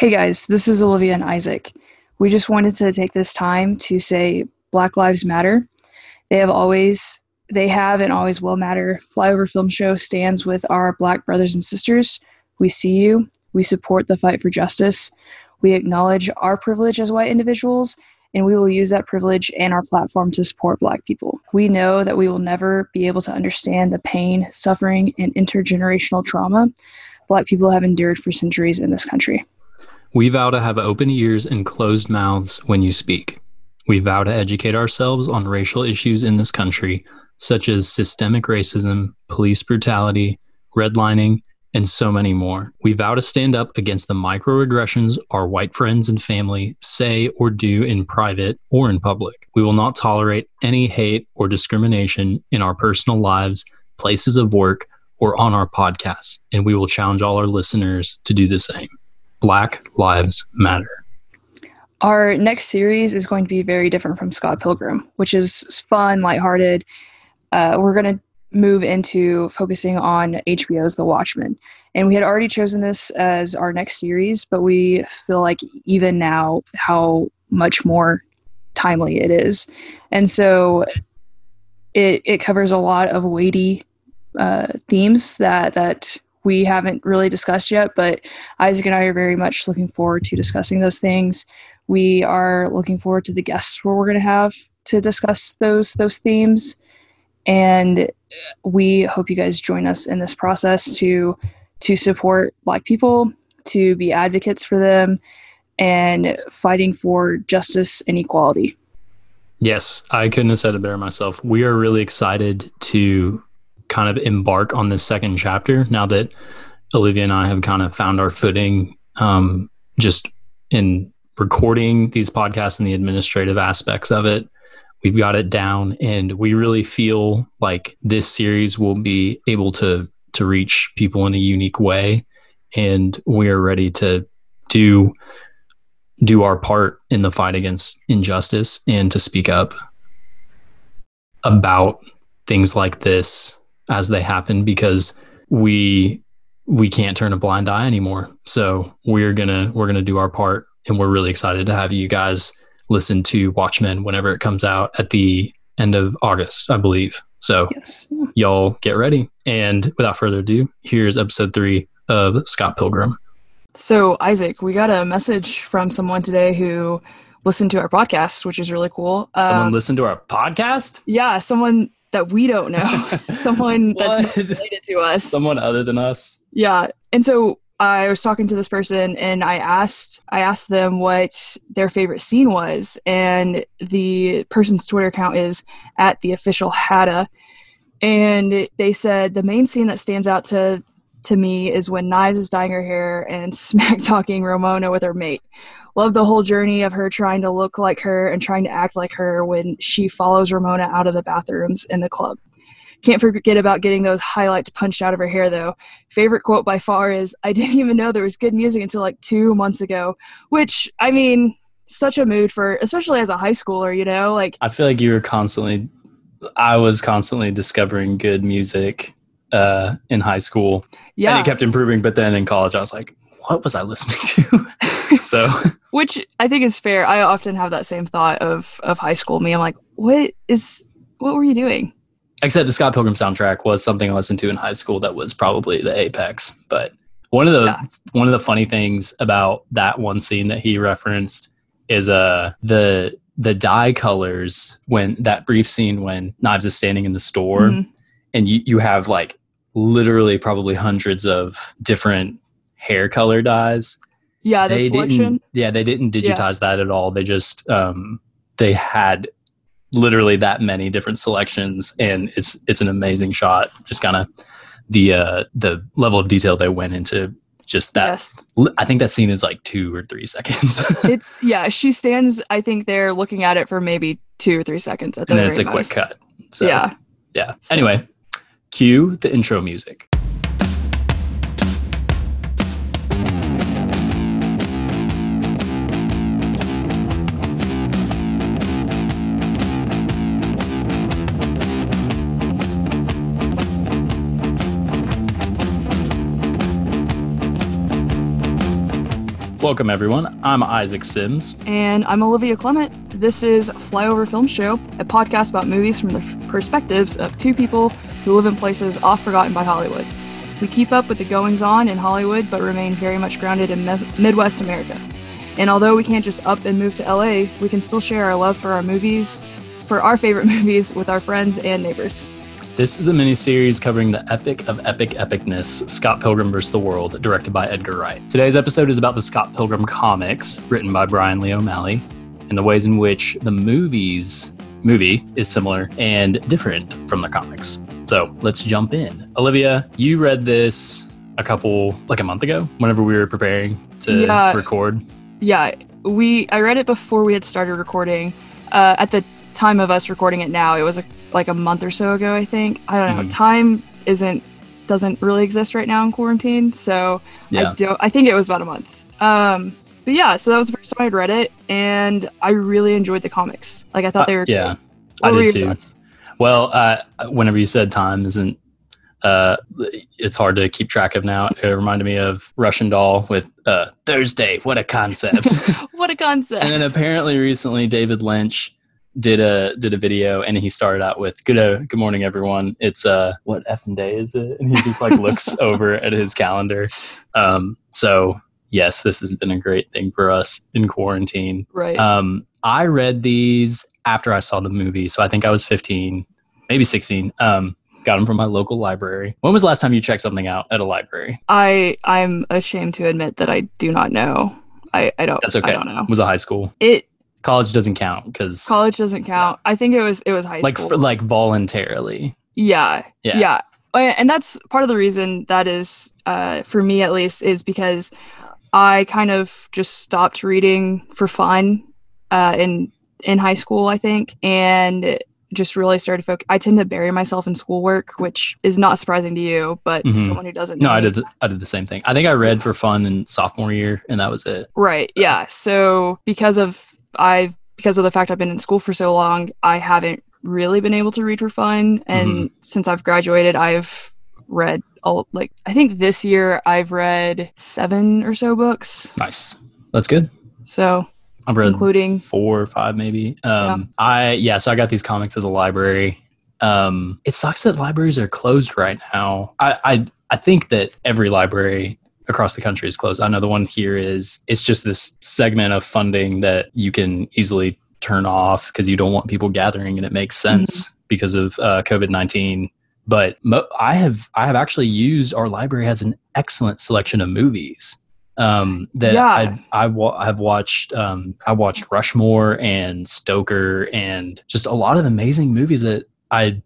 Hey guys, this is Olivia and Isaac. We just wanted to take this time to say Black Lives Matter. They have always they have and always will matter. Flyover Film Show stands with our black brothers and sisters. We see you. We support the fight for justice. We acknowledge our privilege as white individuals, and we will use that privilege and our platform to support black people. We know that we will never be able to understand the pain, suffering, and intergenerational trauma black people have endured for centuries in this country. We vow to have open ears and closed mouths when you speak. We vow to educate ourselves on racial issues in this country, such as systemic racism, police brutality, redlining, and so many more. We vow to stand up against the microaggressions our white friends and family say or do in private or in public. We will not tolerate any hate or discrimination in our personal lives, places of work, or on our podcasts, and we will challenge all our listeners to do the same. Black Lives Matter. Our next series is going to be very different from Scott Pilgrim, which is fun, lighthearted. Uh, we're going to move into focusing on HBO's The Watchmen. And we had already chosen this as our next series, but we feel like even now how much more timely it is. And so it, it covers a lot of weighty uh, themes that, that we haven't really discussed yet, but Isaac and I are very much looking forward to discussing those things. We are looking forward to the guests where we're going to have to discuss those those themes. And we hope you guys join us in this process to to support black people to be advocates for them and fighting for justice and equality. Yes i couldn't have said it better myself. We are really excited to kind of embark on this second chapter now that olivia and i have kind of found our footing um, just in recording these podcasts and the administrative aspects of it. We've got it down and we really feel like this series will be able to to reach people in a unique way and we are ready to do do our part in the fight against injustice and to speak up about things like this as they happen because we we can't turn a blind eye anymore so we're gonna we're gonna do our part and we're really excited to have you guys listen to Watchmen whenever it comes out at the end of August, I believe. So yes. y'all get ready. And without further ado, here's episode three of Scott Pilgrim. So, Isaac, we got a message from someone today who listened to our podcast, which is really cool. Someone um, listened to our podcast? Yeah, someone that we don't know, someone that's related to us, someone other than us. Yeah, and so I was talking to this person and I asked I asked them what their favorite scene was. And the person's Twitter account is at the official Hada and they said the main scene that stands out to to me is when Knives is dyeing her hair and smack talking Ramona with her mate. Love the whole journey of her trying to look like her and trying to act like her when she follows Ramona out of the bathrooms in the club. Can't forget about getting those highlights punched out of her hair, though. Favorite quote by far is I didn't even know there was good music until like two months ago, which, I mean, such a mood for, especially as a high schooler, you know? Like, I feel like you were constantly, I was constantly discovering good music uh, in high school. Yeah. And it kept improving. But then in college, I was like, what was I listening to? so, which I think is fair. I often have that same thought of of high school me. I'm like, what is what were you doing? except the Scott Pilgrim soundtrack was something I listened to in high school that was probably the apex. But one of the yeah. one of the funny things about that one scene that he referenced is uh the the dye colors when that brief scene when Knives is standing in the store mm-hmm. and you, you have like literally probably hundreds of different hair color dyes. Yeah, the they selection. Didn't, yeah, they didn't digitize yeah. that at all. They just um they had literally that many different selections and it's it's an amazing shot just kind of the uh the level of detail they went into just that yes. i think that scene is like two or three seconds it's yeah she stands i think they're looking at it for maybe two or three seconds at the and then it's a most. quick cut so yeah yeah so. anyway cue the intro music Welcome, everyone. I'm Isaac Sims. And I'm Olivia Clement. This is Flyover Film Show, a podcast about movies from the perspectives of two people who live in places oft forgotten by Hollywood. We keep up with the goings on in Hollywood, but remain very much grounded in Midwest America. And although we can't just up and move to LA, we can still share our love for our movies, for our favorite movies, with our friends and neighbors. This is a mini series covering the epic of epic epicness, Scott Pilgrim vs. the World, directed by Edgar Wright. Today's episode is about the Scott Pilgrim comics, written by Brian Lee O'Malley, and the ways in which the movies movie is similar and different from the comics. So let's jump in. Olivia, you read this a couple like a month ago, whenever we were preparing to yeah, record. Yeah, we I read it before we had started recording. Uh, at the time of us recording it now, it was a like a month or so ago, I think. I don't know. Mm-hmm. Time isn't doesn't really exist right now in quarantine, so yeah. I don't. I think it was about a month. Um, but yeah, so that was the first time I'd read it, and I really enjoyed the comics. Like I thought they were. Uh, yeah, I did too. Thoughts? Well, uh, whenever you said time isn't, uh, it's hard to keep track of now. It reminded me of Russian Doll with uh, Thursday. What a concept! what a concept! And then apparently recently, David Lynch did a did a video and he started out with good uh, good morning everyone it's uh what effing day is it and he just like looks over at his calendar um so yes this has been a great thing for us in quarantine right um i read these after i saw the movie so i think i was 15 maybe 16 um got them from my local library when was the last time you checked something out at a library i i'm ashamed to admit that i do not know I, I don't. That's okay. I don't know. Was it high school? It college doesn't count because college doesn't count. I think it was it was high like school. For, like voluntarily. Yeah, yeah, yeah, and that's part of the reason that is uh, for me at least is because I kind of just stopped reading for fun uh, in in high school. I think and just really started focus. I tend to bury myself in schoolwork, which is not surprising to you, but mm-hmm. to someone who doesn't. No, I did. The, I did the same thing. I think I read for fun in sophomore year, and that was it. Right. Yeah. So because of I've because of the fact I've been in school for so long, I haven't really been able to read for fun. And mm-hmm. since I've graduated, I've read all like I think this year I've read seven or so books. Nice. That's good. So I've read including four or five maybe. Um yeah. I yeah, so I got these comics at the library. Um it sucks that libraries are closed right now. I I I think that every library across the country is closed. I know the one here is it's just this segment of funding that you can easily turn off because you don't want people gathering, and it makes sense mm-hmm. because of uh, COVID nineteen. But mo- I have I have actually used our library has an excellent selection of movies um, that yeah. I I, have watched. Um, I watched Rushmore and Stoker and just a lot of amazing movies that I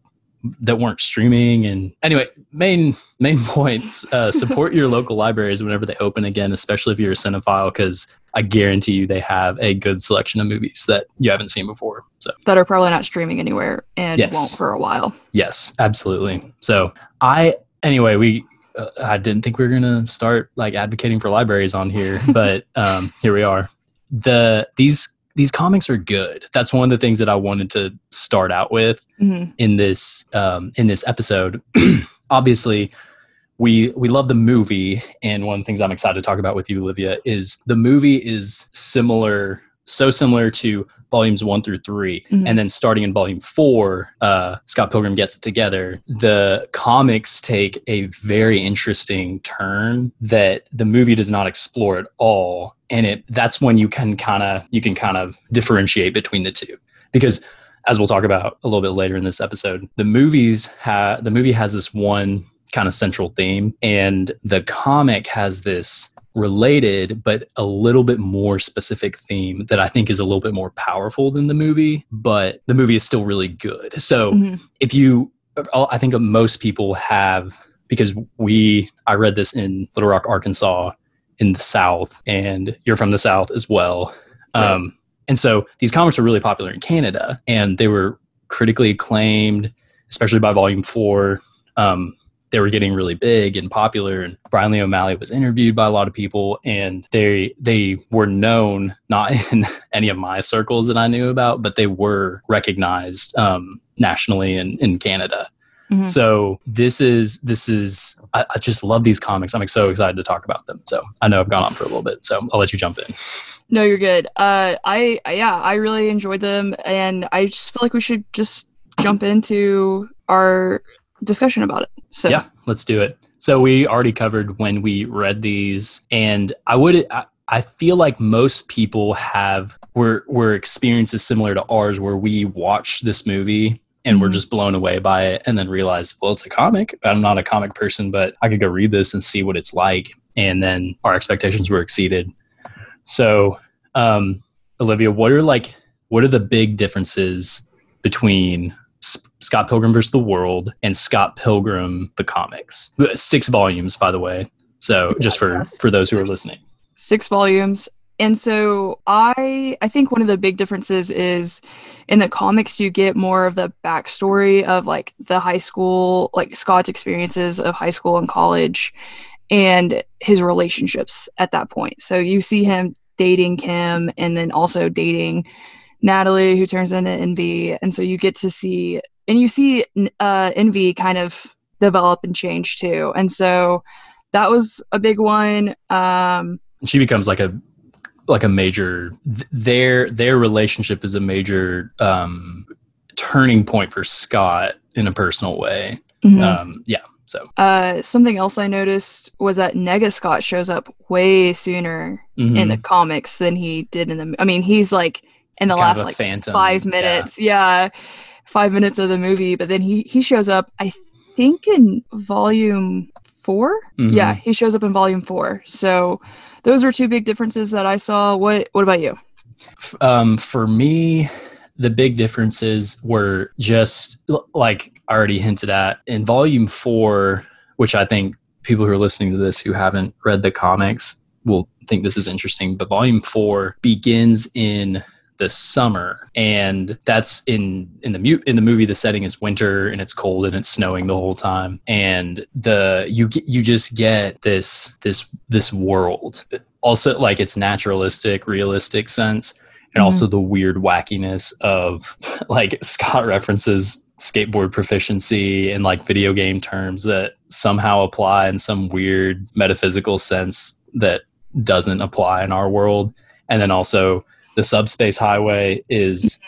that weren't streaming and anyway main main points uh, support your local libraries whenever they open again especially if you're a cinephile because i guarantee you they have a good selection of movies that you haven't seen before so that are probably not streaming anywhere and yes. won't for a while yes absolutely so i anyway we uh, i didn't think we were gonna start like advocating for libraries on here but um, here we are the these these comics are good. That's one of the things that I wanted to start out with mm-hmm. in this um, in this episode. Obviously, we we love the movie, and one of the things I'm excited to talk about with you, Olivia, is the movie is similar, so similar to volumes one through 3 mm-hmm. and then starting in volume four, uh, Scott Pilgrim gets it together. The comics take a very interesting turn that the movie does not explore at all and it that's when you can kind of you can kind of differentiate between the two because as we'll talk about a little bit later in this episode the movies ha- the movie has this one kind of central theme and the comic has this related but a little bit more specific theme that I think is a little bit more powerful than the movie but the movie is still really good so mm-hmm. if you I think most people have because we I read this in Little Rock Arkansas in the South, and you're from the South as well. Right. Um, and so these comics are really popular in Canada, and they were critically acclaimed, especially by Volume Four. Um, they were getting really big and popular, and Brian Lee O'Malley was interviewed by a lot of people, and they they were known not in any of my circles that I knew about, but they were recognized um, nationally in, in Canada. Mm-hmm. So this is this is I, I, just love these comics. I'm so excited to talk about them. So I know I've gone on for a little bit, so I'll let you jump in. No, you're good. Uh, I yeah, I really enjoyed them, and I just feel like we should just jump into our discussion about it. So yeah, let's do it. So we already covered when we read these, and I would I, I feel like most people have were were experiences similar to ours where we watch this movie and we're mm-hmm. just blown away by it and then realize well it's a comic i'm not a comic person but i could go read this and see what it's like and then our expectations were exceeded so um, olivia what are like what are the big differences between scott pilgrim versus the world and scott pilgrim the comics. Six volumes by the way. So just for for those who are listening. Six volumes. And so i i think one of the big differences is in the comics you get more of the backstory of like the high school like scott's experiences of high school and college and his relationships at that point. So you see him dating kim and then also dating natalie who turns into envy and so you get to see and you see uh, envy kind of develop and change too and so that was a big one um she becomes like a like a major their their relationship is a major um turning point for Scott in a personal way. Mm-hmm. Um yeah. So uh something else I noticed was that Nega Scott shows up way sooner mm-hmm. in the comics than he did in the I mean he's like in the last like phantom. five minutes. Yeah. yeah. Five minutes of the movie, but then he he shows up I think in volume 4 mm-hmm. Yeah, he shows up in volume four. So those were two big differences that I saw. What What about you? Um, for me, the big differences were just like I already hinted at in volume four, which I think people who are listening to this who haven't read the comics will think this is interesting. But volume four begins in the summer. And that's in in the mute in the movie the setting is winter and it's cold and it's snowing the whole time. And the you get you just get this this this world. Also like it's naturalistic realistic sense and mm-hmm. also the weird wackiness of like Scott references skateboard proficiency and like video game terms that somehow apply in some weird metaphysical sense that doesn't apply in our world. And then also the subspace highway is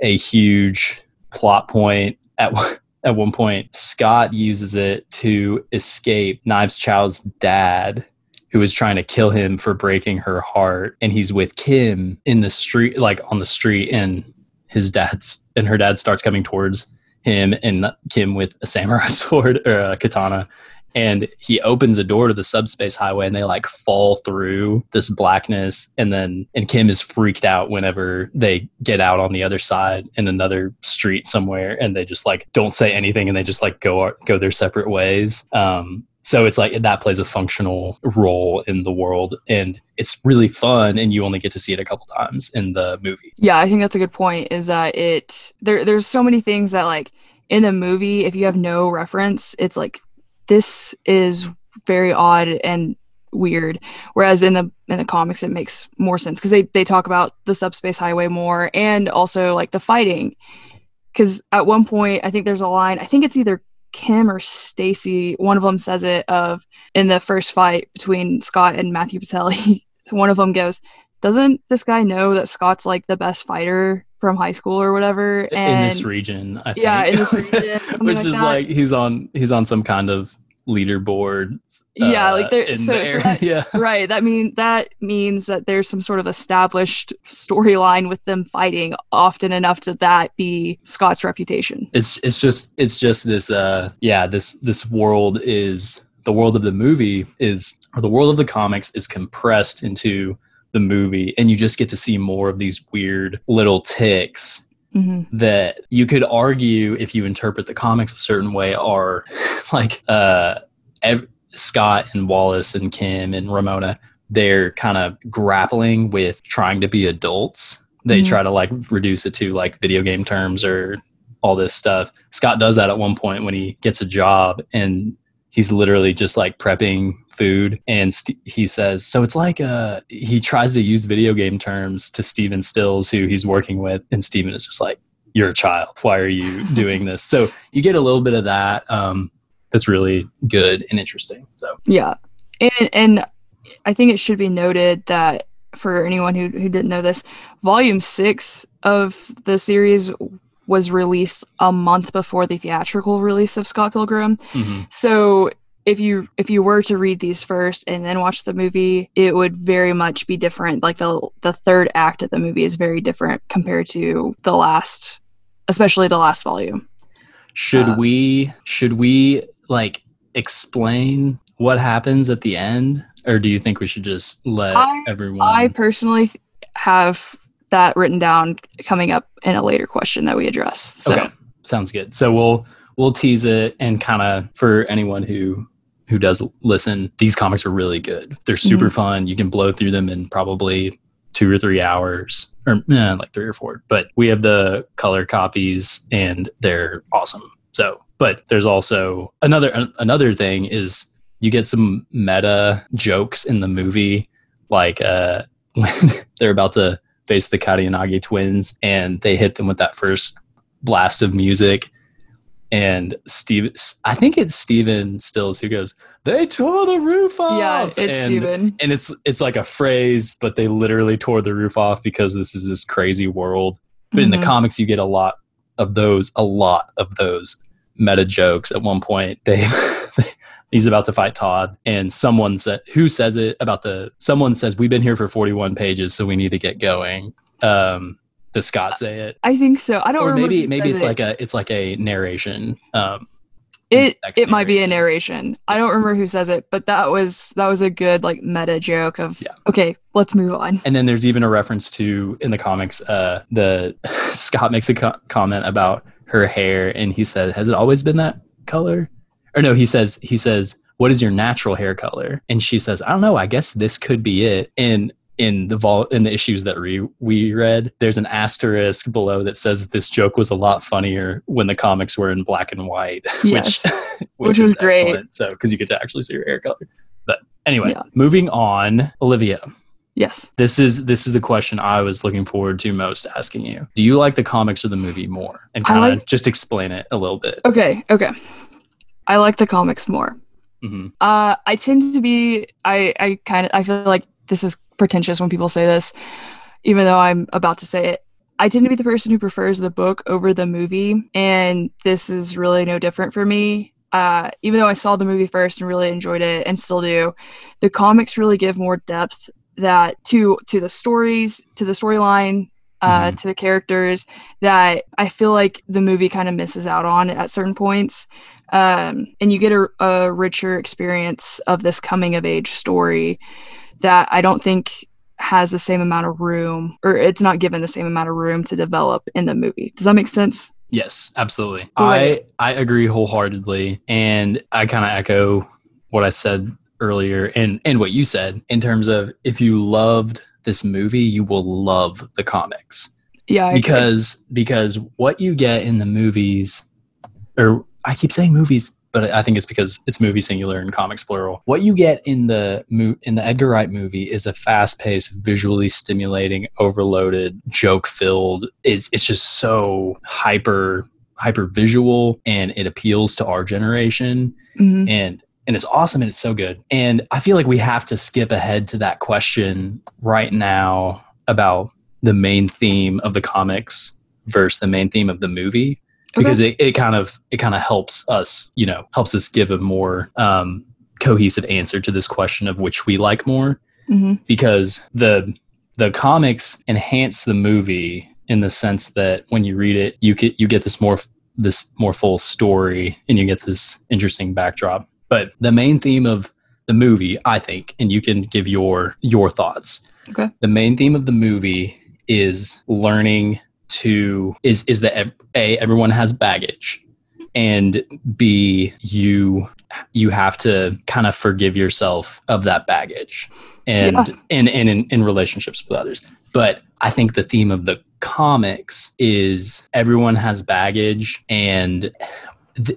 a huge plot point. At at one point Scott uses it to escape Knives Chow's dad who is trying to kill him for breaking her heart. And he's with Kim in the street like on the street and his dad's and her dad starts coming towards him and Kim with a samurai sword or a katana and he opens a door to the subspace highway and they like fall through this blackness and then and kim is freaked out whenever they get out on the other side in another street somewhere and they just like don't say anything and they just like go go their separate ways. Um so it's like that plays a functional role in the world and it's really fun and you only get to see it a couple times in the movie. Yeah i think that's a good point is that it there there's so many things that like in the movie if you have no reference it's like this is very odd and weird. Whereas in the in the comics it makes more sense because they, they talk about the subspace highway more and also like the fighting. Because at one point i think there's a line i think it's either kim or stacy one of them says it of in the first fight between scott and matthew patel one of them goes doesn't this guy know that scott's like the best fighter from high school or whatever. And in this region, I yeah, think. in this region, which like is that. like he's on he's on some kind of leaderboard. Uh, yeah, like there. So, so that, yeah, right. That mean that means that there's some sort of established storyline with them fighting often enough to that be Scott's reputation. It's it's just it's just this uh yeah this this world is the world of the movie is or the world of the comics is compressed into the movie and you just get to see more of these weird little ticks mm-hmm. that you could argue if you interpret the comics a certain way are like uh ev- Scott and Wallace and Kim and Ramona they're kind of grappling with trying to be adults they mm-hmm. try to like reduce it to like video game terms or all this stuff Scott does that at one point when he gets a job and he's literally just like prepping food and st- he says so it's like uh he tries to use video game terms to Stephen Stills who he's working with and Stephen is just like you're a child. Why are you doing this? So you get a little bit of that. Um, that's really good and interesting. So yeah, and and I think it should be noted that for anyone who who didn't know this, volume six of the series was released a month before the theatrical release of Scott Pilgrim. mm-hmm. So if you if you were to read these first and then watch the movie, it would very much be different. Like the the third act of the movie is very different compared to the last, especially the last volume. should Uh, we should we like explain what happens at the end, or do you think we should just let I- everyone? I personally have that written down coming up in a later question that we address. So Okay, sounds good. So we'll we'll tease it and kind of for anyone who who does listen, these comics are really good. They're super fun. You can blow through them in probably two or three hours, or eh, like three or four. But we have the color copies, and they're awesome. So, but there's also another an- another thing is you get some meta jokes in the movie, like uh, when they're about to face the Katayanagi twins, and they hit them with that first blast of music. And Steve, I think it's Stephen Stills who goes, "They tore the roof off." yeah, it's and, Stephen. and it's it's like a phrase, but they literally tore the roof off because this is this crazy world. But in the Mhm. comics, you get a lot of those, a lot of those meta jokes. At one point, they he's about to fight Todd, and someone said, "Who says it about the?" Someone says, "We've been here for forty-one pages, so we need to get going." Um, does Scott say it? I think so. I don't Or remember. maybe maybe it's it. like a it's like a narration. Um, it. It might be a narration. I don't remember who says it, but that was that was a good like meta joke of Yeah. okay, let's move on. And then there's even a reference to in the comics, uh, the Scott makes a co- comment about her hair, and he said, "Has it always been that color?" Or no, he says, he says, "What is your natural hair color?" And she says, "I don't know. I guess this could be it." And in the vol in the issues that we we read, there's an asterisk below that says that this joke was a lot funnier when the comics were in black and white, Yes. which Which was is great. excellent. So because you get to actually see your hair color. But anyway, Yeah. moving on, Olivia Yes. this is this is the question I was looking forward to most asking you. Do you like the comics or the movie more? And kind of like- just explain it a little bit. Okay. Okay. I like the comics more. hmm Uh, I tend to be. I. I kind of. I feel like this is pretentious when people say this, even though I'm about to say it. I tend to be the person who prefers the book over the movie, and this is really no different for me. Uh, even though I saw the movie first and really enjoyed it, and still do, the comics really give more depth that to to the stories, to the storyline, uh, Mhm. to the characters that I feel like the movie kind of misses out on at certain points. Um, and you get a, a richer experience of this coming of age story that I don't think has the same amount of room, or it's not given the same amount of room to develop in the movie. Does that make sense? Yes, absolutely. Right. I I agree wholeheartedly, and I kind of echo what I said earlier and and what you said in terms of if you loved this movie, you will love the comics. Yeah, I agree. because because what you get in the movies or I keep saying movies but I think it's because it's movie singular and comics plural. What you get in the in the Edgar Wright movie is a fast-paced, visually stimulating, overloaded, joke-filled. It's it's just so hyper hyper visual and it appeals to our generation Mhm. and and it's awesome and it's so good. And I feel like we have to skip ahead to that question right now about the main theme of the comics versus the main theme of the movie because it, it kind of it kind of helps us you know helps us give a more um, cohesive answer to this question of which we like more Mhm. because the the comics enhance the movie in the sense that when you read it you get you get this more this more full story and you get this interesting backdrop but the main theme of the movie i think and you can give your your thoughts Okay. the main theme of the movie is learning to is is that a everyone has baggage and b you you have to kind of forgive yourself of that baggage and Yeah. and, and in, in relationships with others but i think the theme of the comics is everyone has baggage and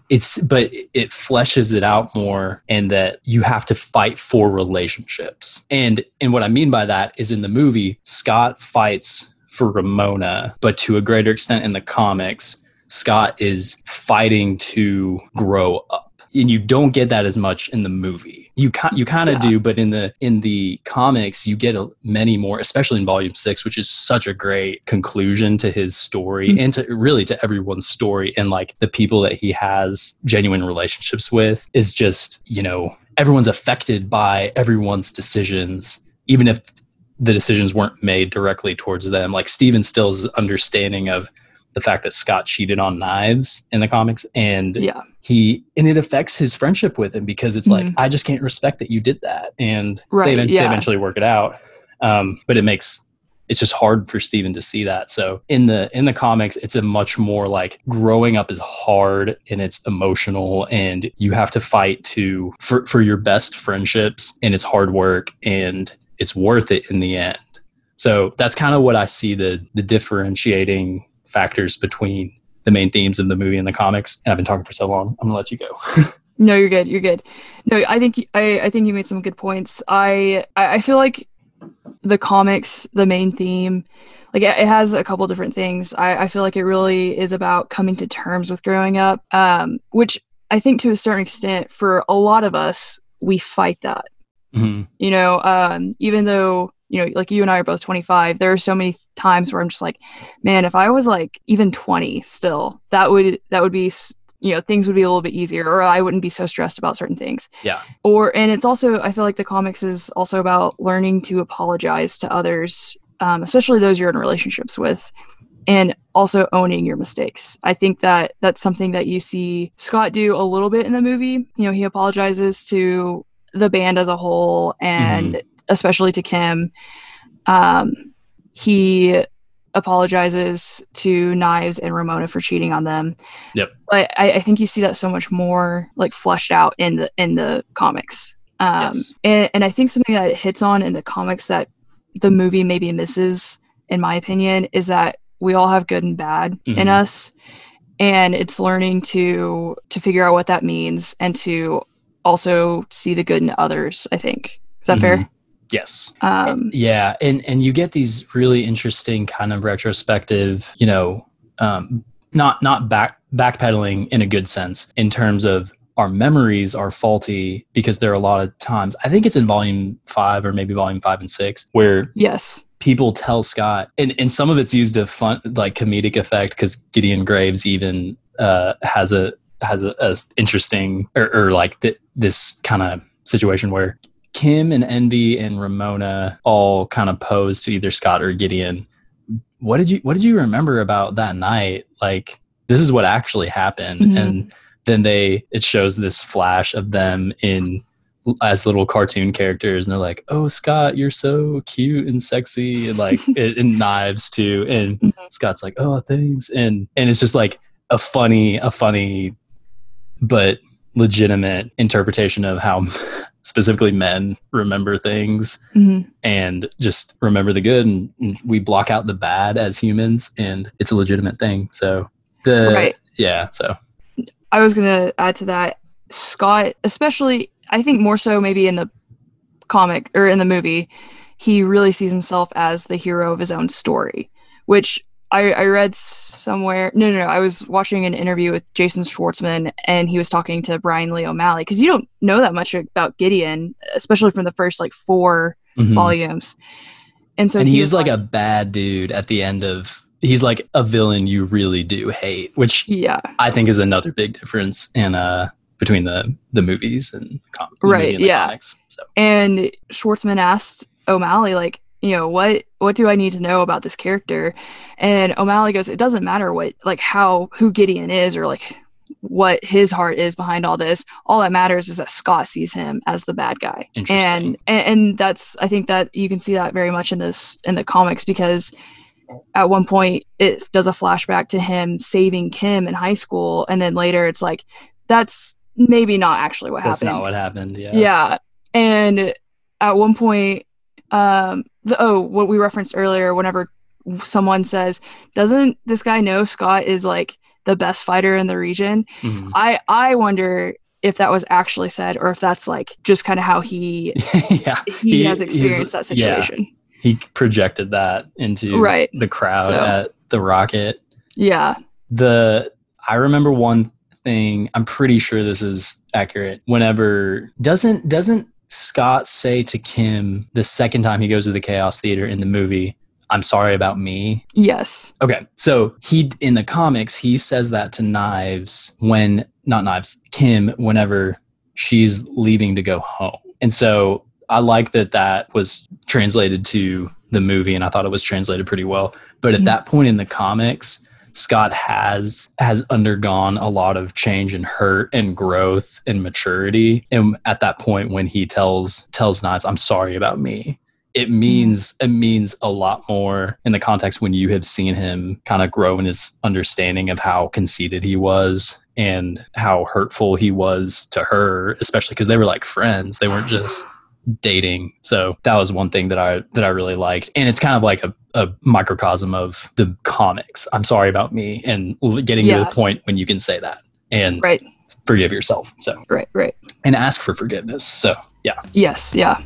it's but it fleshes it out more and that you have to fight for relationships and and what i mean by that is in the movie scott fights for Ramona, but to a greater extent in the comics, Scott is fighting to grow up. And you don't get that as much in the movie. You you kind of Yeah. do, but in the in the comics, you get a, many more, especially in Volume Six, which is such a great conclusion to his story Mhm. and to really to everyone's story. And like the people that he has genuine relationships with is just you know everyone's affected by everyone's decisions, even if the decisions weren't made directly towards them. Like Stephen Still's understanding of the fact that Scott cheated on knives in the comics and Yeah. he and it affects his friendship with him because it's like Mhm. I just can't respect that you did that and Right, they, event- they eventually work it out um, but it makes it's just hard for Stephen to see that so in the in the comics it's a much more like growing up is hard and it's emotional and you have to fight to for for your best friendships and it's hard work and it's worth it in the end so that's kind of what I see the the differentiating factors between the main themes of the movie and the comics. And I've been talking for so long. I'm gonna let you go. No, you're good. You're good. No, I think I, I think you made some good points. I I feel like the comics, the main theme, like it has a couple different things. I, I feel like it really is about coming to terms with growing up, um, which I think to a certain extent, for a lot of us, we fight that. Mhm. You know, um, even though you know, like you and I are both 25, there are so many times where I'm just like, man, if I was like even 20 still, that would that would be you know things would be a little bit easier or i wouldn't be so stressed about certain things Yeah. or and it's also i feel like the comics is also about learning to apologize to others um, especially those you're in relationships with and also owning your mistakes i think that that's something that you see scott do a little bit in the movie you know he apologizes to the band as a whole and especially to kim um, he apologizes to knives and ramona for cheating on them Yep. but I, I think you see that so much more like fleshed out in the in the comics um Yes. and, and i think something that it hits on in the comics that the movie maybe misses in my opinion is that we all have good and bad in Mhm. us and it's learning to to figure out what that means and to also see the good in others i think is that fair Yes. um Yeah, and and you get these really interesting kind of retrospective, you know, um, not not back backpedaling in a good sense in terms of our memories are faulty because there are a lot of times. I think it's in volume five or maybe volume five and six where yes people tell Scott, and, and some of it's used to fun like comedic effect because Gideon Graves even uh, has a has a, a interesting or, or like th- this kind of situation where Kim and Envy and Ramona all kind of pose to either Scott or Gideon. What did you What did you remember about that night? Like this is what actually happened, Mhm. and then they it shows this flash of them in as little cartoon characters and they're like oh scott you're so cute and sexy and like and, and knives too and Mhm. scott's like oh thanks and and it's just like a funny a funny but legitimate interpretation of how specifically men remember things Mhm. and just remember the good and, and we block out the bad as humans and it's a legitimate thing so the right yeah so I was gonna add to that. Scott, especially, I think more so maybe in the comic or in the movie, he really sees himself as the hero of his own story, which I, I read somewhere. No, no, no. I was watching an interview with Jason Schwartzman, and he was talking to Brian Lee O'Malley because you don't know that much about Gideon, especially from the first like four mhm. volumes. And so and he he's was like a bad dude at the end of he's like a villain you really do hate which yeah, i think is another big difference in uh between the the movies and the com- Right, and the yeah. comics so and Schwartzman asked O'Malley like, you know, what what do I need to know about this character? And O'Malley goes, it doesn't matter what like how who Gideon is or like what his heart is behind all this. All that matters is that Scott sees him as the bad guy. Interesting. And and, and that's I think that you can see that very much in this in the comics because at one point it does a flashback to him saving Kim in high school and then later it's like that's maybe not actually what that's happened not what happened yeah yeah and at one point um the oh what we referenced earlier whenever someone says doesn't this guy know scott is like the best fighter in the region Mhm. i i wonder if that was actually said or if that's like just kind of how he yeah he, He- has experienced that yeah. situation he projected that into Right. the crowd So- at the Rocket. Yeah. The I remember one thing. I'm pretty sure this is accurate. Whenever doesn't doesn't Scott say to Kim the second time he goes to the Chaos Theater in the movie, "I'm sorry about me." Yes. Okay, so he in the comics he says that to Knives when not Knives Kim whenever she's leaving to go home, and so I like that that was translated to the movie, and I thought it was translated pretty well. But at Mhm. that point in the comics, Scott has has undergone a lot of change and hurt and growth and maturity, and at that point when he tells tells Knives, "I'm sorry about me." it mm-hmm. means it means a lot more in the context when you have seen him kind of grow in his understanding of how conceited he was and how hurtful he was to her especially because they were like friends they weren't just dating so that was one thing that i that i really liked and it's kind of like a, a microcosm of the comics i'm sorry about me and getting to the point when you can say that and Right. forgive yourself so Right. Right. and ask for forgiveness so yeah Yes, yeah.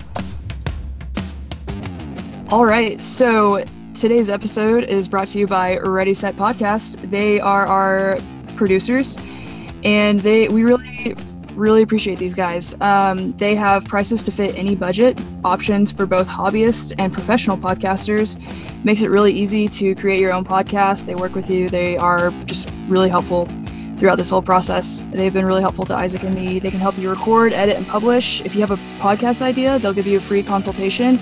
All right, so today's episode is brought to you by Ready Set Podcast. They are our producers, and they we really really appreciate these guys. Um, they have prices to fit any budget, options for both hobbyists and professional podcasters. Makes it really easy to create your own podcast. They work with you. They are just really helpful throughout this whole process. They've been really helpful to Isaac and me. They can help you record, edit, and publish. If you have a podcast idea, they'll give you a free consultation.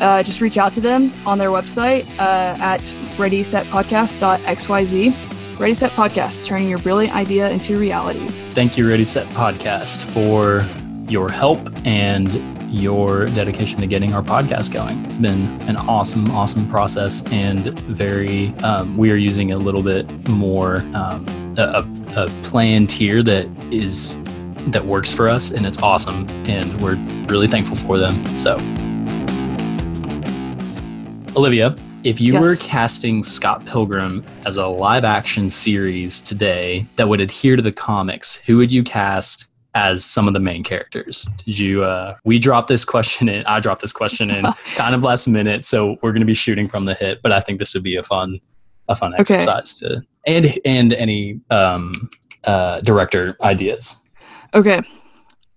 Uh, just reach out to them on their website uh, at readysetpodcast.xyz. Ready Set Podcast, turning your brilliant idea into reality. Thank you, Ready Set Podcast, for your help and your dedication to getting our podcast going. It's been an awesome, awesome process and very, um, we are using a little bit more, um, a, a, plan tier that is, that works for us and it's awesome. And we're really thankful for them. So, Olivia, if you Yes. were casting Scott Pilgrim as a live action series today that would adhere to the comics, who would you cast as some of the main characters? Did you uh we dropped this question in I dropped this question in kind of last minute, so we're gonna be shooting from the hip, but I think this would be a fun a fun Okay. exercise to and and any um uh director ideas. Okay.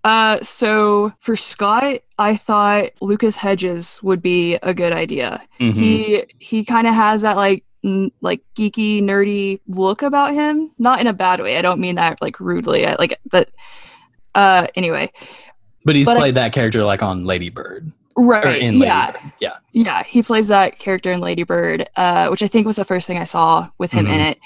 Uh, so for Scott, I thought Lucas Hedges would be a good idea. Mhm. He he kind of has that like n- like geeky nerdy look about him, not in a bad way. I don't mean that like rudely. I like that. Uh, anyway, but he's but I- played that character like on Lady Bird. Right? in Lady yeah, Bird. Yeah. yeah. He plays that character in Lady Bird, uh, which I think was the first thing I saw with him in Mhm. it.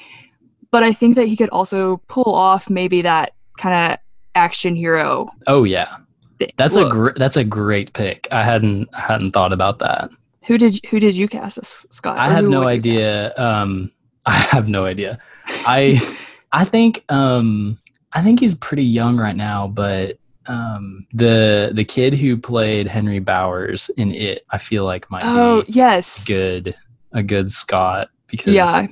But I think that he could also pull off maybe that kind of action hero. Oh yeah. thi- That's a gr- that's a great pick. I hadn't I hadn't thought about that. Who did who did you cast as Scott? I have no would you cast? idea. Um, I have no idea. I I think um, I think he's pretty young right now, but um, the the kid who played Henry Bowers in it, I feel like might Oh be yes, good a good Scott because Yeah.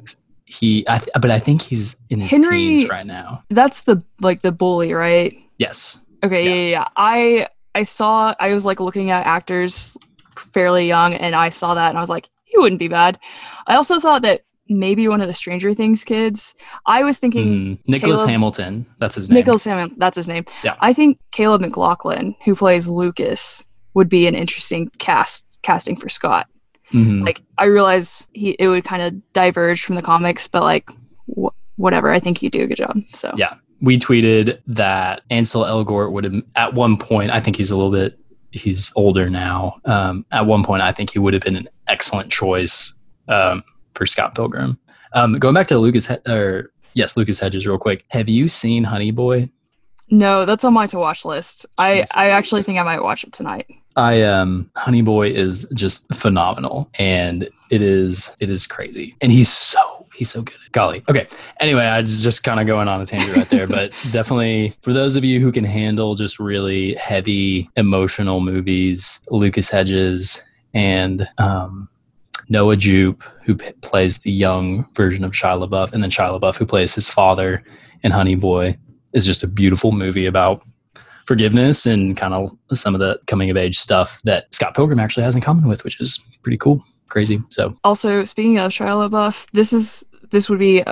He. I th- but I think he's in his Henry- teens right now. that's the like the bully, right? Yes. Okay, Yeah. yeah. yeah. I I saw I was like looking at actors fairly young, and I saw that, and I was like, he wouldn't be bad. I also thought that maybe one of the Stranger Things kids. I was thinking Mm, Nicholas Caleb- Hamilton. That's his name. Nicholas Hamilton. That's his name. Yeah. I think Caleb McLaughlin, who plays Lucas, would be an interesting cast casting for Scott. Mhm. Like I realize he it would kind of diverge from the comics, but like wh- whatever. I think he'd do a good job. So Yeah. we tweeted that Ansel Elgort would have at one point. I think he's a little bit. He's older now. Um, at one point, I think he would have been an excellent choice um, for Scott Pilgrim. Um, going back to Lucas, or yes, Lucas Hedges, real quick. Have you seen Honey Boy? no, that's on my to watch list. I I actually think I might watch it tonight. I um Honey Boy is just phenomenal and it is it is crazy. And he's so he's so good. Golly. Okay. Anyway, I was just kind of going on a tangent right there, but definitely for those of you who can handle just really heavy emotional movies, Lucas Hedges and um Noah Jupe, who p- plays the young version of Shia LaBeouf, and then Shia LaBeouf, who plays his father in Honey Boy, is just a beautiful movie about forgiveness and kind of some of the coming of age stuff that Scott Pilgrim actually has in common with, which is pretty cool, crazy. So Also, speaking of Shia LaBeouf, this is this would be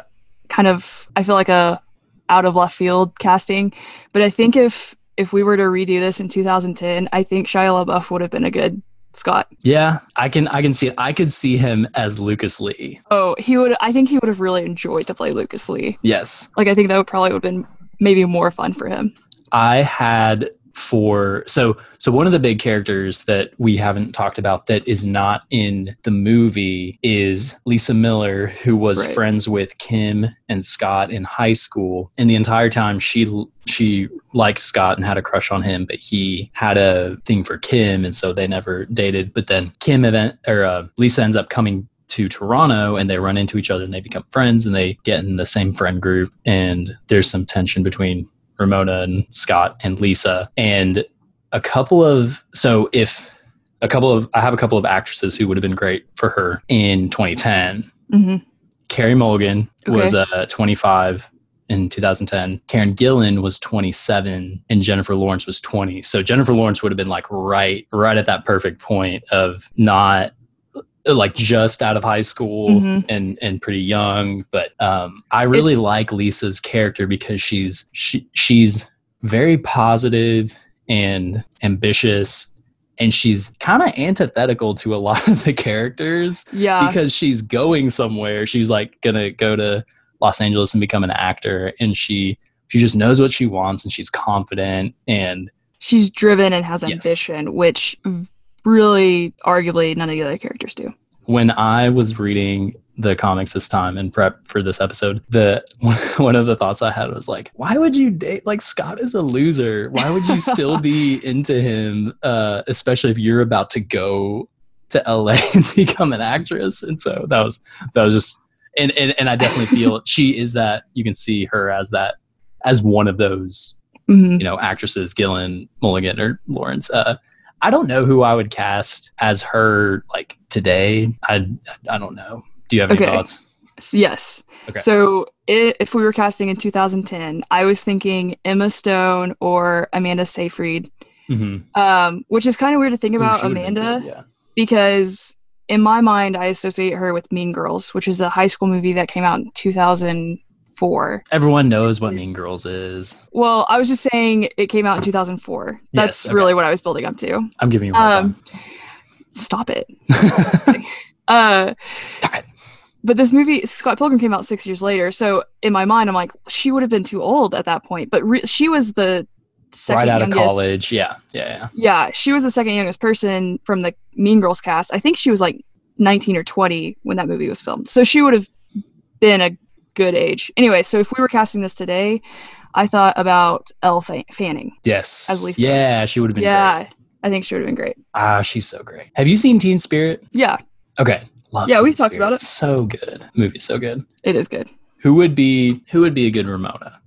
kind of I feel like a out of left field casting, but I think if if we were to redo this in 2010, I think Shia LaBeouf would have been a good Scott. yeah, I can I can see it. I could see him as Lucas Lee. Oh, he would. I think he would have really enjoyed to play Lucas Lee. Yes, Like I think that would probably would have been maybe more fun for him. I had for so so one of the big characters that we haven't talked about that is not in the movie is Lisa Miller who was Right. friends with Kim and Scott in high school and the entire time she she liked Scott and had a crush on him but he had a thing for Kim and so they never dated but then Kim event or uh, Lisa ends up coming to Toronto and they run into each other and they become friends and they get in the same friend group and there's some tension between Ramona and Scott and Lisa and a couple of so if a couple of I have a couple of actresses who would have been great for her in 2010. hmm Carey Mulligan Okay. was uh, 25 in 2010. Karen Gillan was 27 and Jennifer Lawrence was 20. So Jennifer Lawrence would have been like right right at that perfect point of not like just out of high school Mhm. and and pretty young but um i really It's- like lisa's character because she's she, she's very positive and ambitious and she's kind of antithetical to a lot of the characters Yeah. because she's going somewhere she's like gonna go to los angeles and become an actor and she she just knows what she wants and she's confident and She's driven and has Yes. ambition, which really, arguably, none of the other characters do. when I was reading the comics this time in prep for this episode, the one, of the thoughts I had was like, why would you date like Scott is a loser? Why would you still be into him, uh, especially if you're about to go to LA and become an actress? And so that was that was just and and, and I definitely feel she is that you can see her as that as one of those hmm you know actresses Gillan, Mulligan, or Lawrence. Uh, I don't know who I would cast as her like today. I I don't know. Do you have any Okay. thoughts? Yes. Okay. So i if we were casting in 2010, I was thinking Emma Stone or Amanda Seyfried, Mm-hmm. um, which is kind of weird to think about Amanda yeah. because in my mind, I associate her with Mean Girls, which is a high school movie that came out in 2004. Everyone knows what Mean Girls is. Well, I was just saying it came out in 2004. That's Yes, okay. really what I was building up to. I'm giving you Um, stop it. Uh. Stop it. but this movie Scott Pilgrim came out six years later, so in my mind, I'm like, she would have been too old at that point. But re- she was the second Right out of college. Yeah. Yeah. Yeah. Yeah, she was the second youngest person from the Mean Girls cast. I think she was like 19 or 20 when that movie was filmed, so she would have been a good age. Anyway, so if we were casting this today, I thought about Elle Fa- Fanning. Yes. As Lisa. Yeah. She would have been yeah, great. I think she would have been great. Ah, she's so great. Have you seen Teen Spirit? Yeah, Okay. Love Yeah, Teen we've talked Spirit. about it. So good. Movie so good. it is good. Who would be who would be a good Ramona?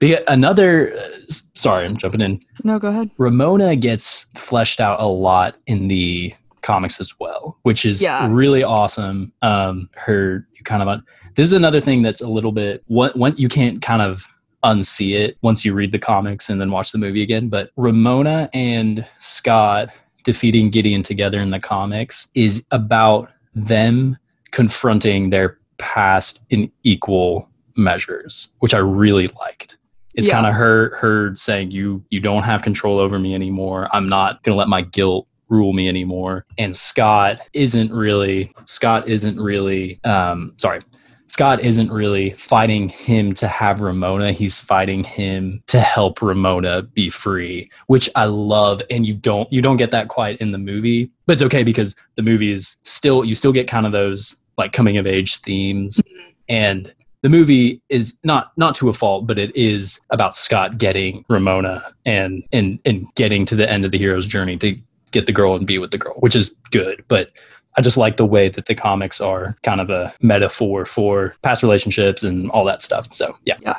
Because another uh, sorry, I'm jumping in. No, go ahead. Ramona gets fleshed out a lot in the comics as well, which is Yeah. really awesome. Um, her kind of un- this is another thing that's a little bit what what you can't kind of unsee it once you read the comics and then watch the movie again. But Ramona and Scott defeating Gideon together in the comics is about them confronting their past in equal measures, which I really liked. It's Yeah. kind of her her saying you you don't have control over me anymore. I'm not going to let my guilt rule me anymore. And Scott isn't really Scott isn't really um sorry. Scott isn't really fighting him to have Ramona. He's fighting him to help Ramona be free, which I love. And you don't you don't get that quite in the movie, but it's okay because the movie is still you still get kind of those like coming of age themes, and the movie is not not to a fault, but it is about Scott getting Ramona and and and getting to the end of the hero's journey to get the girl and be with the girl, which is good, but. I just like the way that the comics are kind of a metaphor for past relationships and all that stuff. So yeah, Yeah.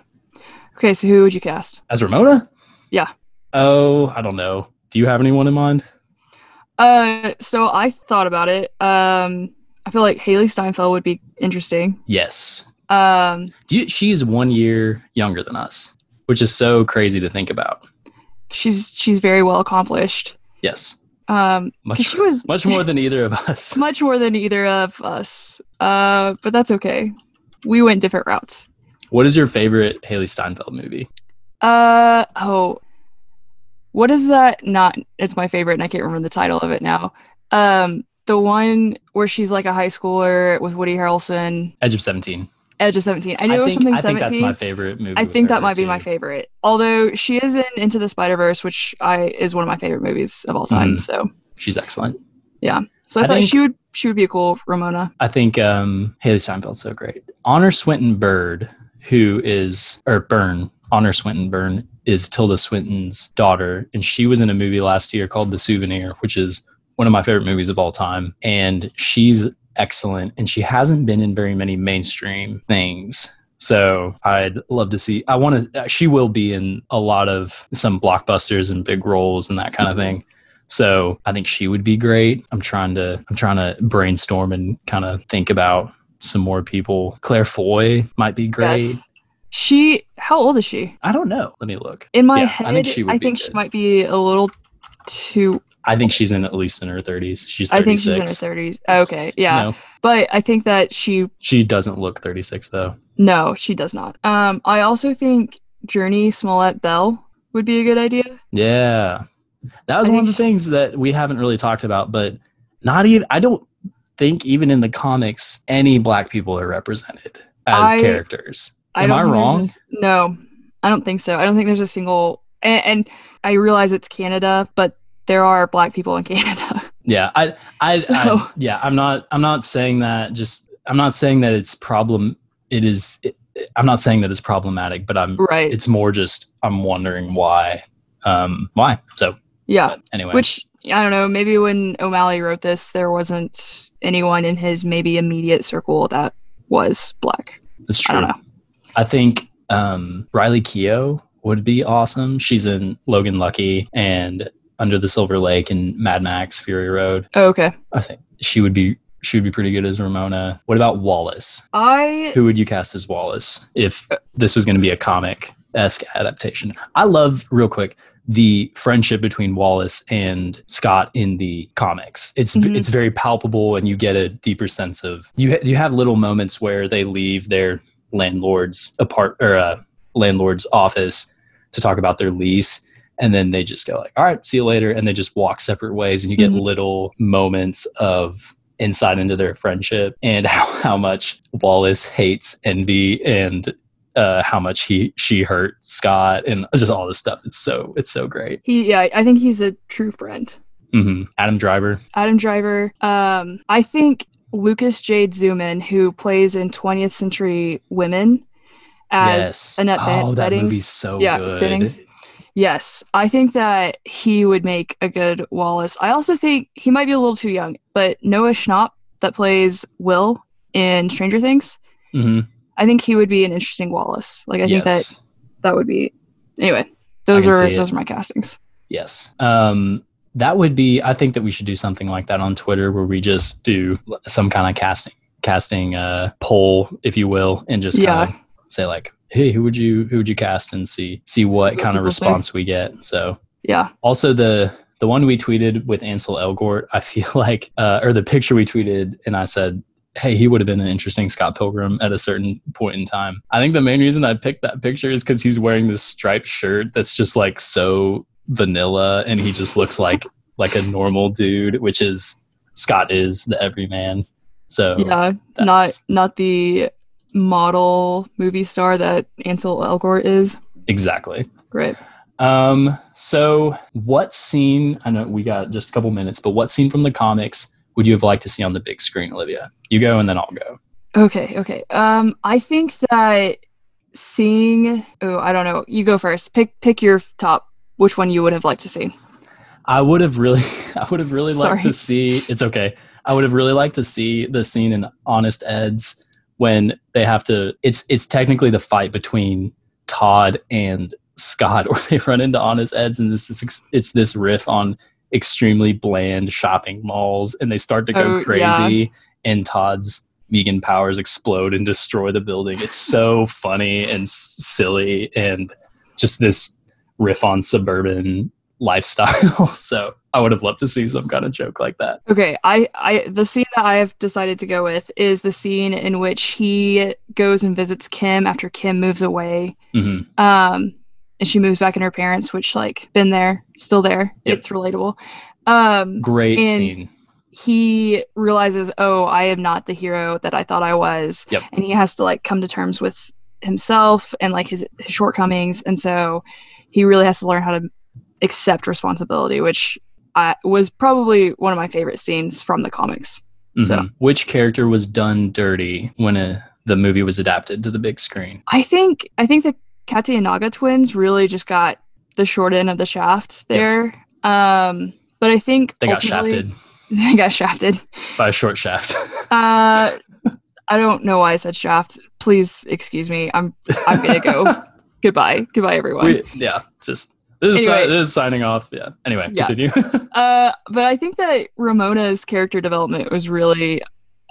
Okay, so who would you cast? as Ramona, Yeah. Oh, I don't know. Do you have anyone in mind? Uh, so I thought about it. Um, I feel like Hailee Steinfeld would be interesting. Yes. Um, Do you, she's one year younger than us, which is so crazy to think about. she's she's very well accomplished. Yes. Um, Much, she was much more than either of us. much more than either of us. Uh, but that's okay. We went different routes. What is your favorite Hailee Steinfeld movie? Uh oh. What is that? Not it's my favorite and I can't remember the title of it now. Um the one where she's like a high schooler with Woody Harrelson, Edge of 17. Edge of 17. I knew I it was think, something I think 17. that's my favorite movie. I think that might be my favorite. Although she is in Into the Spider Verse, which I is one of my favorite movies of all time. Mhm. So She's excellent. Yeah. So I, I thought think- she would she would be a cool Ramona. I think um, Hailee Steinfeld's so great. Honor Swinton Bird, who is, or Byrne, Honor Swinton Byrne is Tilda Swinton's daughter. And she was in a movie last year called The Souvenir, which is one of my favorite movies of all time. And she's excellent. And she hasn't been in very many mainstream things. So I'd love to see. I want to. Uh, she will be in a lot of some blockbusters and big roles and that kind of mm-hmm. thing. So I think she would be great. I'm trying to I'm trying to brainstorm and kind of think about some more people. Claire Foy might be great. Yes. She how old is she? I don't know. Let me look. In my Yeah, head, I think she would I think she might be a little too I think she's in at least in her 30s. She's 36. I think she's in her 30s. Okay, yeah. No, But I think that she she doesn't look 36 though. no, she does not. Um I also think Jurnee Smollett Bell would be a good idea. Yeah. That was I one of the things that we haven't really talked about, but not even I don't think even in the comics any black people are represented as I- characters. I Am don't I wrong? no, I don't think so. I don't think there's a single and, and I realize it's Canada, but there are black people in Canada. Yeah, I, I, So- I, yeah, I'm not, I'm not saying that. Just, I'm not saying that it's problem. It is. It, I'm not saying that it's problematic, but I'm. right. It's more just I'm wondering why, um, why. So yeah. anyway, Which I don't know, maybe when O'Malley wrote this there wasn't anyone in his maybe immediate circle that was black. I true. don't know. I think um, Riley Keough would be awesome. She's in Logan Lucky and Under the Silver Lake and Mad Max Fury Road. Oh, okay. I think she would be. She would be pretty good as Ramona. What about Wallace? I who would you cast as Wallace if this was going to be a comic esque adaptation? I love real quick the friendship between Wallace and Scott in the comics. It's Mhm. it's very palpable, and you get a deeper sense of you. Ha- you have little moments where they leave their landlord's apart or uh, landlord's office to talk about their lease. And then they just go like, "All right, see you later," and they just walk separate ways. And you get Mhm. little moments of insight into their friendship and how, how much Wallace hates Envy and uh, how much he she hurt Scott and just all this stuff. It's so it's so great. he yeah, I think he's a true friend. hmm Adam Driver. Adam Driver. Um, I think Lucas Jade Zumann, who plays in 20th Century Women as yes. Annette oh, that Beddings. movie's so yeah, good. Beddings. Yes, I think that he would make a good Wallace. I also think he might be a little too young, but Noah Schnapp that plays Will in Stranger Things, hmm I think he would be an interesting Wallace. Like I think that that would be anyway. Those are those are my castings. Yes. Um, that would be. I think that we should do something like that on Twitter, where we just do some kind of casting, casting uh, poll, if you will, and just Yeah. Say like, "Hey, who would you who would you cast?" and see see what what kind of response we get. So Yeah. also the the one we tweeted with Ansel Elgort, I feel like, uh, or the picture we tweeted, and I said. Hey, he would have been an interesting Scott Pilgrim at a certain point in time. I think the main reason I picked that picture is because he's wearing this striped shirt that's just like so vanilla and he just looks like like a normal dude which is scott is the everyman so yeah. Not not the model movie star that Ansel Elgort is. exactly Great. um so what scene i know we got just a couple minutes but what scene from the comics would you have liked to see on the big screen olivia you go and then i'll go Okay, okay. Um, I think that seeing oh, I don't know. You go first. Pick pick your top. Which one you would have liked to see? i would have really i would have really liked to see it's okay i would have really liked to see the scene in honest ed's when they have to it's it's technically the fight between todd and scott where they run into honest ed's and this is it's this riff on extremely bland shopping malls and they start to go Oh, yeah. crazy and todd's vegan powers explode and destroy the building it's so funny and s- silly and just this riff on suburban lifestyle. so I would have loved to see some kind of joke like that. Okay, I, I the scene that I have decided to go with is the scene in which he goes and visits Kim after Kim moves away. hmm Um, and she moves back in her parents, which like been there, still there. Yep. It's relatable. Um, Great scene. he realizes, oh, I am not the hero that I thought I was. Yep. And he has to like come to terms with himself and like his, his shortcomings. And so he really has to learn how to accept responsibility, which I, was probably one of my favorite scenes from the comics. So- Mhm. Which character was done dirty when a, the movie was adapted to the big screen? I think I think the Katayanagi twins really just got the short end of the shaft there. Um, but I think They got shafted They got shafted. by a short shaft. Uh, I don't know why I said shaft. Please excuse me. I'm I'm gonna go. Goodbye. Goodbye, everyone. We- yeah, just this is, Anyway. this is signing off. Yeah. Anyway, Yeah. continue. Uh, but I think that Ramona's character development was really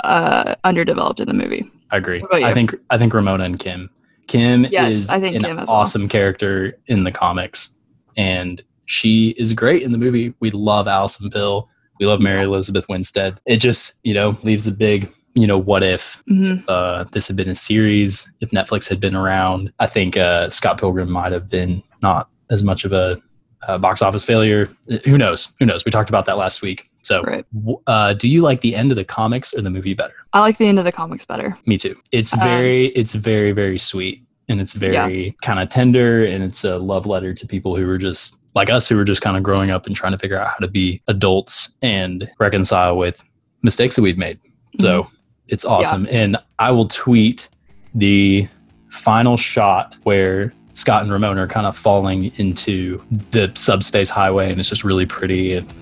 uh, underdeveloped in the movie. I agree. I think I think Ramona and Kim. Kim Yes, is I think an Kim well. awesome character in the comics, and she is great in the movie. We love Alison Pill. We love Mary Elizabeth Winstead. It just you know leaves a big you know what if hmm uh, this had been a series if Netflix had been around. I think uh, Scott Pilgrim might have been not as much of a, uh box office failure. Who knows? Who knows? We talked about that last week. So, Right. uh, do you like the end of the comics or the movie better? I like the end of the comics better. Me too. It's Um, very, it's very, very sweet, and it's very kind of tender, and it's a love letter to people who were just like us, who were just kind of growing up and trying to figure out how to be adults and reconcile with mistakes that we've made. So it's awesome, and I will tweet the final shot where Scott and Ramona are kind of falling into the subspace highway, and it's just really pretty and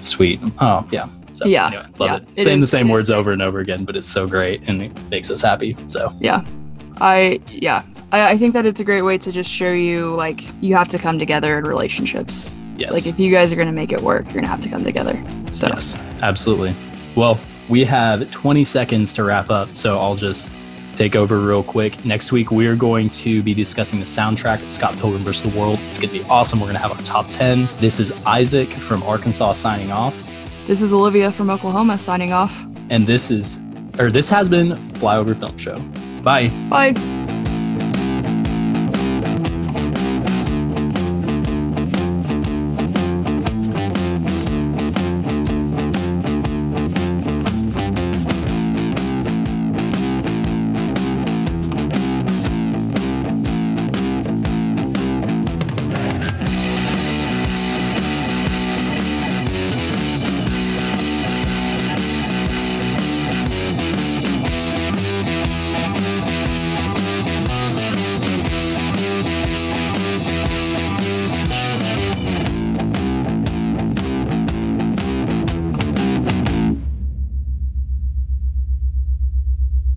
sweet. Oh yeah. So, Yeah, anyway, love yeah, it. it Saying the same is words over and over again, but it's so great and it makes us happy. So yeah, I yeah. I, I think that it's a great way to just show you like you have to come together in relationships. yes, Like if you guys are gonna make it work, you're gonna have to come together. So yes, absolutely. Well, we have 20 seconds to wrap up, so I'll just take over real quick. Next week, we're going to be discussing the soundtrack of Scott Pilgrim vs. the World. It's going to be awesome. We're going to have our top 10. This is Isaac from Arkansas signing off, this is Olivia from Oklahoma signing off. and this is, or this has been Flyover Film Show. Bye. Bye.